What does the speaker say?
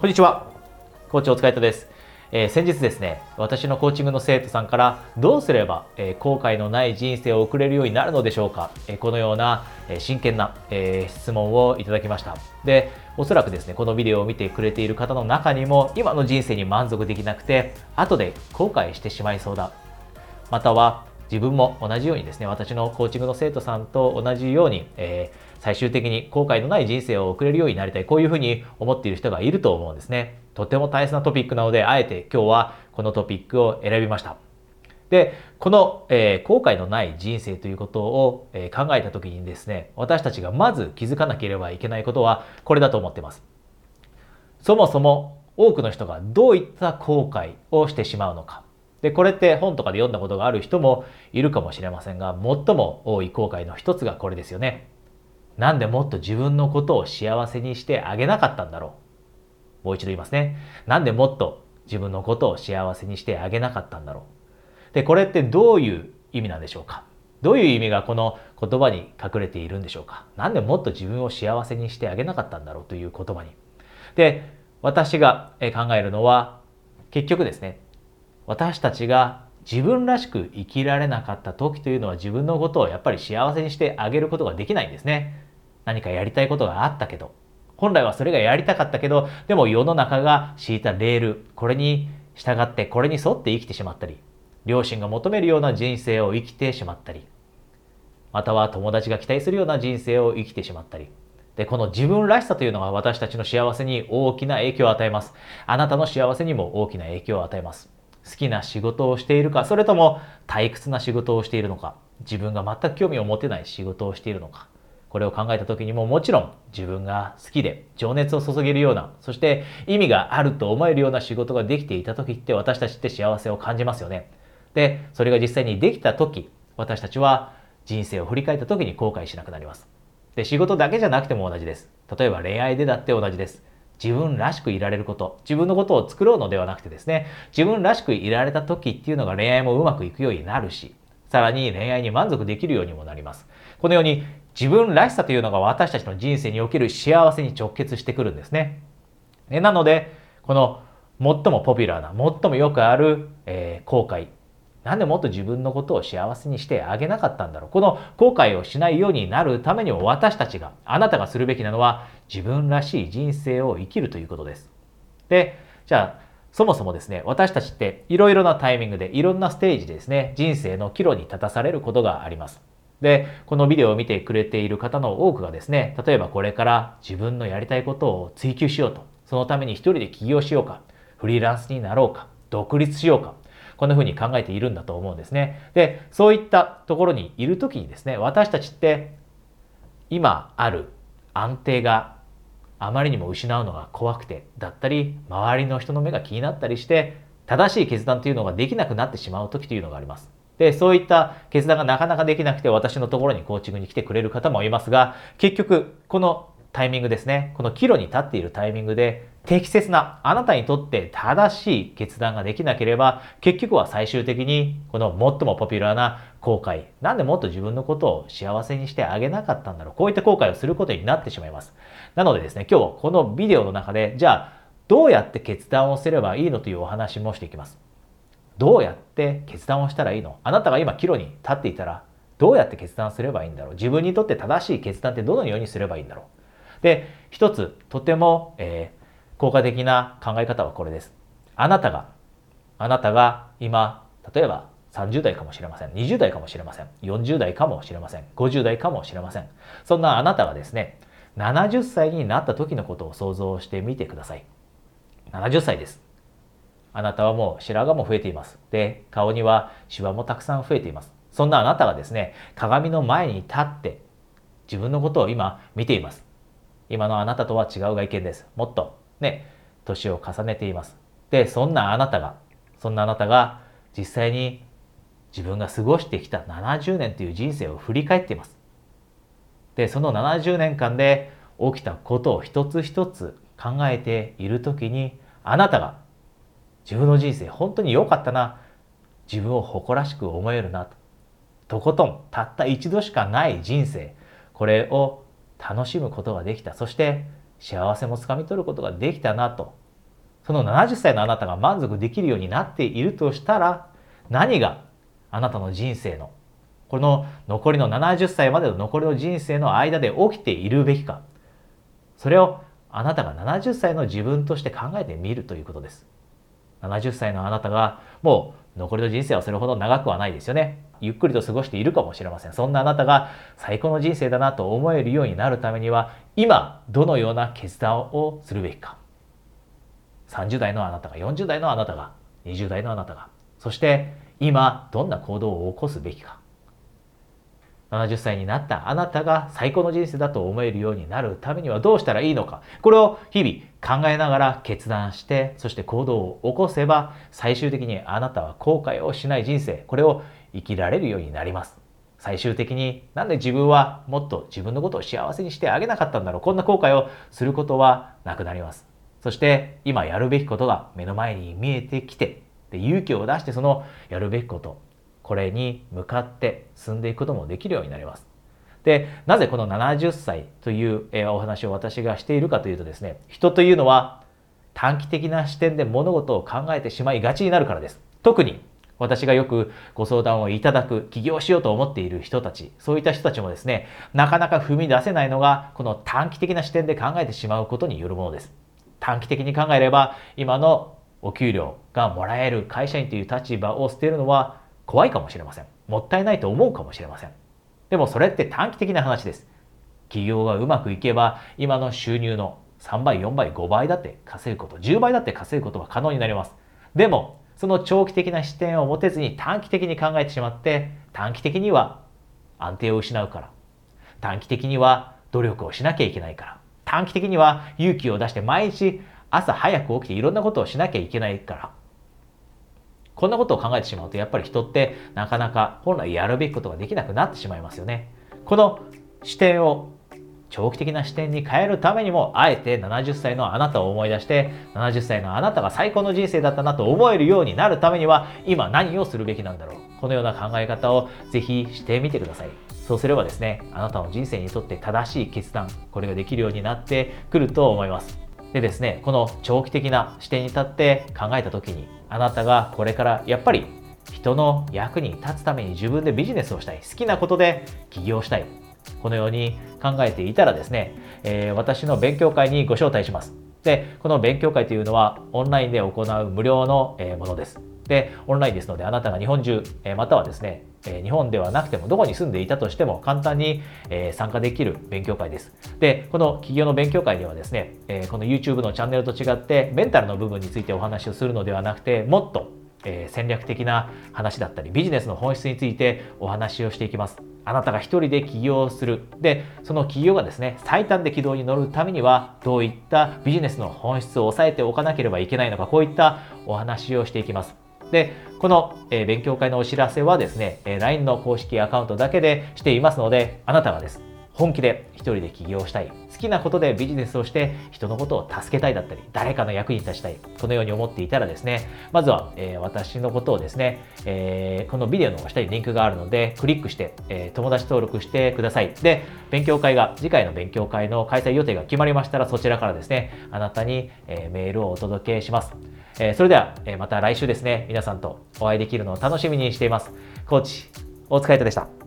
こんにちは。コーチお疲れ様です。えー、先日ですね、私のコーチングの生徒さんからどうすれば、えー、後悔のない人生を送れるようになるのでしょうか、えー、このような、え真剣な、え質問をいただきました。で、おそらくですね、このビデオを見てくれている方の中にも今の人生に満足できなくて後で後悔してしまいそうだ。または自分も同じようにですね、私のコーチングの生徒さんと同じように、えー最終的に後悔のない人生を送れるようになりたい。こういうふうに思っている人がいると思うんですね。とても大切なトピックなので、あえて今日はこのトピックを選びました。で、この、えー、後悔のない人生ということを、えー、考えた時にですね、私たちがまず気づかなければいけないことはこれだと思ってます。そもそも多くの人がどういった後悔をしてしまうのか。で、これって本とかで読んだことがある人もいるかもしれませんが、最も多い後悔の一つがこれですよね。なんでもっと自分のことを幸せにしてあげなかったんだろう。もう一度言いますね。なんでもっと自分のことを幸せにしてあげなかったんだろう。で、これってどういう意味なんでしょうか？どういう意味がこの言葉に隠れているんでしょうか？なんでもっと自分を幸せにしてあげなかったんだろう？という言葉に。で、私が考えるのは結局ですね、私たちが自分らしく生きられなかった時というのは自分のことをやっぱり幸せにしてあげることができないんですね。何かやりたいことがあったけど、本来はそれがやりたかったけど、でも世の中が敷いたレール、これに従って、これに沿って生きてしまったり、両親が求めるような人生を生きてしまったり、または友達が期待するような人生を生きてしまったり、で、この自分らしさというのが私たちの幸せに大きな影響を与えます。あなたの幸せにも大きな影響を与えます。好きな仕事をしているか、それとも退屈な仕事をしているのか、自分が全く興味を持てない仕事をしているのか、これを考えた時にももちろん自分が好きで情熱を注げるような、そして意味があると思えるような仕事ができていた時って私たちって幸せを感じますよね。で、それが実際にできた時、私たちは人生を振り返った時に後悔しなくなります。で、仕事だけじゃなくても同じです。例えば恋愛でだって同じです。自分らしくいられること、自分のことを作ろうのではなくてですね、自分らしくいられた時っていうのが恋愛もうまくいくようになるし、さらに恋愛に満足できるようにもなります。このように自分らしさというのが私たちの人生における幸せに直結してくるんですね。なので、この最もポピュラーな、最もよくある、えー、後悔。なんでもっと自分のことを幸せにしてあげなかったんだろう。この後悔をしないようになるためにも私たちが、あなたがするべきなのは自分らしい人生を生きるということです。で、じゃあ、そもそもですね、私たちっていろいろなタイミングでいろんなステージでですね、人生の岐路に立たされることがあります。で、このビデオを見てくれている方の多くがですね、例えばこれから自分のやりたいことを追求しようと、そのために一人で起業しようか、フリーランスになろうか、独立しようか、こんな風に考えているんだと思うんですね。で、そういったところにいる時にですね、私たちって今ある安定があまりにも失うのが怖くてだったり、周りの人の目が気になったりして、正しい決断というのができなくなってしまう時というのがあります。で、そういった決断がなかなかできなくて私のところにコーチングに来てくれる方もいますが、結局、このタイミングですね、この岐路に立っているタイミングで、適切な、あなたにとって正しい決断ができなければ、結局は最終的に、この最もポピュラーな後悔、なんでもっと自分のことを幸せにしてあげなかったんだろう、こういった後悔をすることになってしまいます。なのでですね、今日このビデオの中で、じゃあ、どうやって決断をすればいいのというお話もしていきます。どうやって決断をしたらいいの？あなたが今岐路に立っていたらどうやって決断すればいいんだろう？自分にとって正しい決断ってどのようにすればいいんだろう？で一つとても、えー、効果的な考え方はこれです。あなたがあなたが今例えば30代かもしれません20代かもしれません40代かもしれません50代かもしれません。そんなあなたがですね70歳になった時のことを想像してみてください。70歳です。あなたはもう白髪も増えています。で、顔にはシワもたくさん増えています。そんなあなたがですね、鏡の前に立って自分のことを今見ています。今のあなたとは違う外見です。もっとね、年を重ねています。で、そんなあなたが、そんなあなたが実際に自分が過ごしてきた70年という人生を振り返っています。で、その70年間で起きたことを一つ一つ考えているときに、あなたが自分の人生本当に良かったな自分を誇らしく思えるなととことんたった一度しかない人生これを楽しむことができたそして幸せもつかみ取ることができたなとその70歳のあなたが満足できるようになっているとしたら、何があなたの人生の、この残りの70歳までの残りの人生の間で起きているべきか。それをあなたが70歳の自分として考えてみるということです。70歳のあなたがもう残りの人生はそれほど長くはないですよね。ゆっくりと過ごしているかもしれません。そんなあなたが最高の人生だなと思えるようになるためには、今どのような決断をするべきか。30代のあなたが、40代のあなたが、20代のあなたが、そして今どんな行動を起こすべきか。70歳になったあなたが最高の人生だと思えるようになるためにはどうしたらいいのか。これを日々考えながら決断して、そして行動を起こせば、最終的にあなたは後悔をしない人生、これを生きられるようになります。最終的になんで自分はもっと自分のことを幸せにしてあげなかったんだろう。こんな後悔をすることはなくなります。そして今やるべきことが目の前に見えてきて、で勇気を出してそのやるべきこと、これに向かって進んでいくこともできるようになります。で、なぜこの70歳というお話を私がしているかというとですね、人というのは短期的な視点で物事を考えてしまいがちになるからです。特に私がよくご相談をいただく起業しようと思っている人たち、そういった人たちもですね、なかなか踏み出せないのが、この短期的な視点で考えてしまうことによるものです。短期的に考えれば、今のお給料がもらえる会社員という立場を捨てるのは怖いかもしれません。もったいないと思うかもしれません。でもそれって短期的な話です。企業がうまくいけば、今の収入の3倍、4倍、5倍だって稼ぐこと、10倍だって稼ぐことが可能になります。でも、その長期的な視点を持てずに短期的に考えてしまって、短期的には安定を失うから。短期的には努力をしなきゃいけないから。短期的には勇気を出して毎日朝早く起きていろんなことをしなきゃいけないから。こんなことを考えてしまうと、やっぱり人ってなかなか本来やるべきことができなくなってしまいますよね。この視点を長期的な視点に変えるためにも、あえて70歳のあなたを思い出して、70歳のあなたが最高の人生だったなと思えるようになるためには、今何をするべきなんだろう。このような考え方をぜひしてみてください。そうすればですね、あなたの人生にとって正しい決断、これができるようになってくると思います。でですね、この長期的な視点に立って考えた時に、あなたがこれからやっぱり人の役に立つために自分でビジネスをしたい、好きなことで起業したい、このように考えていたらですね、えー、私の勉強会にご招待します。で、この勉強会というのはオンラインで行う無料のものです。で、オンラインですので、あなたが日本中、またはですね、日本ではなくても、どこに住んでいたとしても、簡単に参加できる勉強会です。で、この企業の勉強会ではですね、この YouTube のチャンネルと違って、メンタルの部分についてお話をするのではなくて、もっと戦略的な話だったり、ビジネスの本質についてお話をしていきます。あなたが一人で起業する。で、その起業がですね、最短で軌道に乗るためには、どういったビジネスの本質を抑えておかなければいけないのか、こういったお話をしていきます。で、この、えー、勉強会のお知らせはですね、えー、LINE の公式アカウントだけでしていますので、あなたがです。本気で一人で起業したい、好きなことでビジネスをして人のことを助けたいだったり、誰かの役に立ちたい、このように思っていたらですね、まずは、えー、私のことをですね、えー、このビデオの下にリンクがあるので、クリックして、えー、友達登録してください。で、勉強会が、次回の勉強会の開催予定が決まりましたら、そちらからですね、あなたに、えメールをお届けします。えそれでは、えまた来週ですね、皆さんとお会いできるのを楽しみにしています。コーチ、大塚海人でした。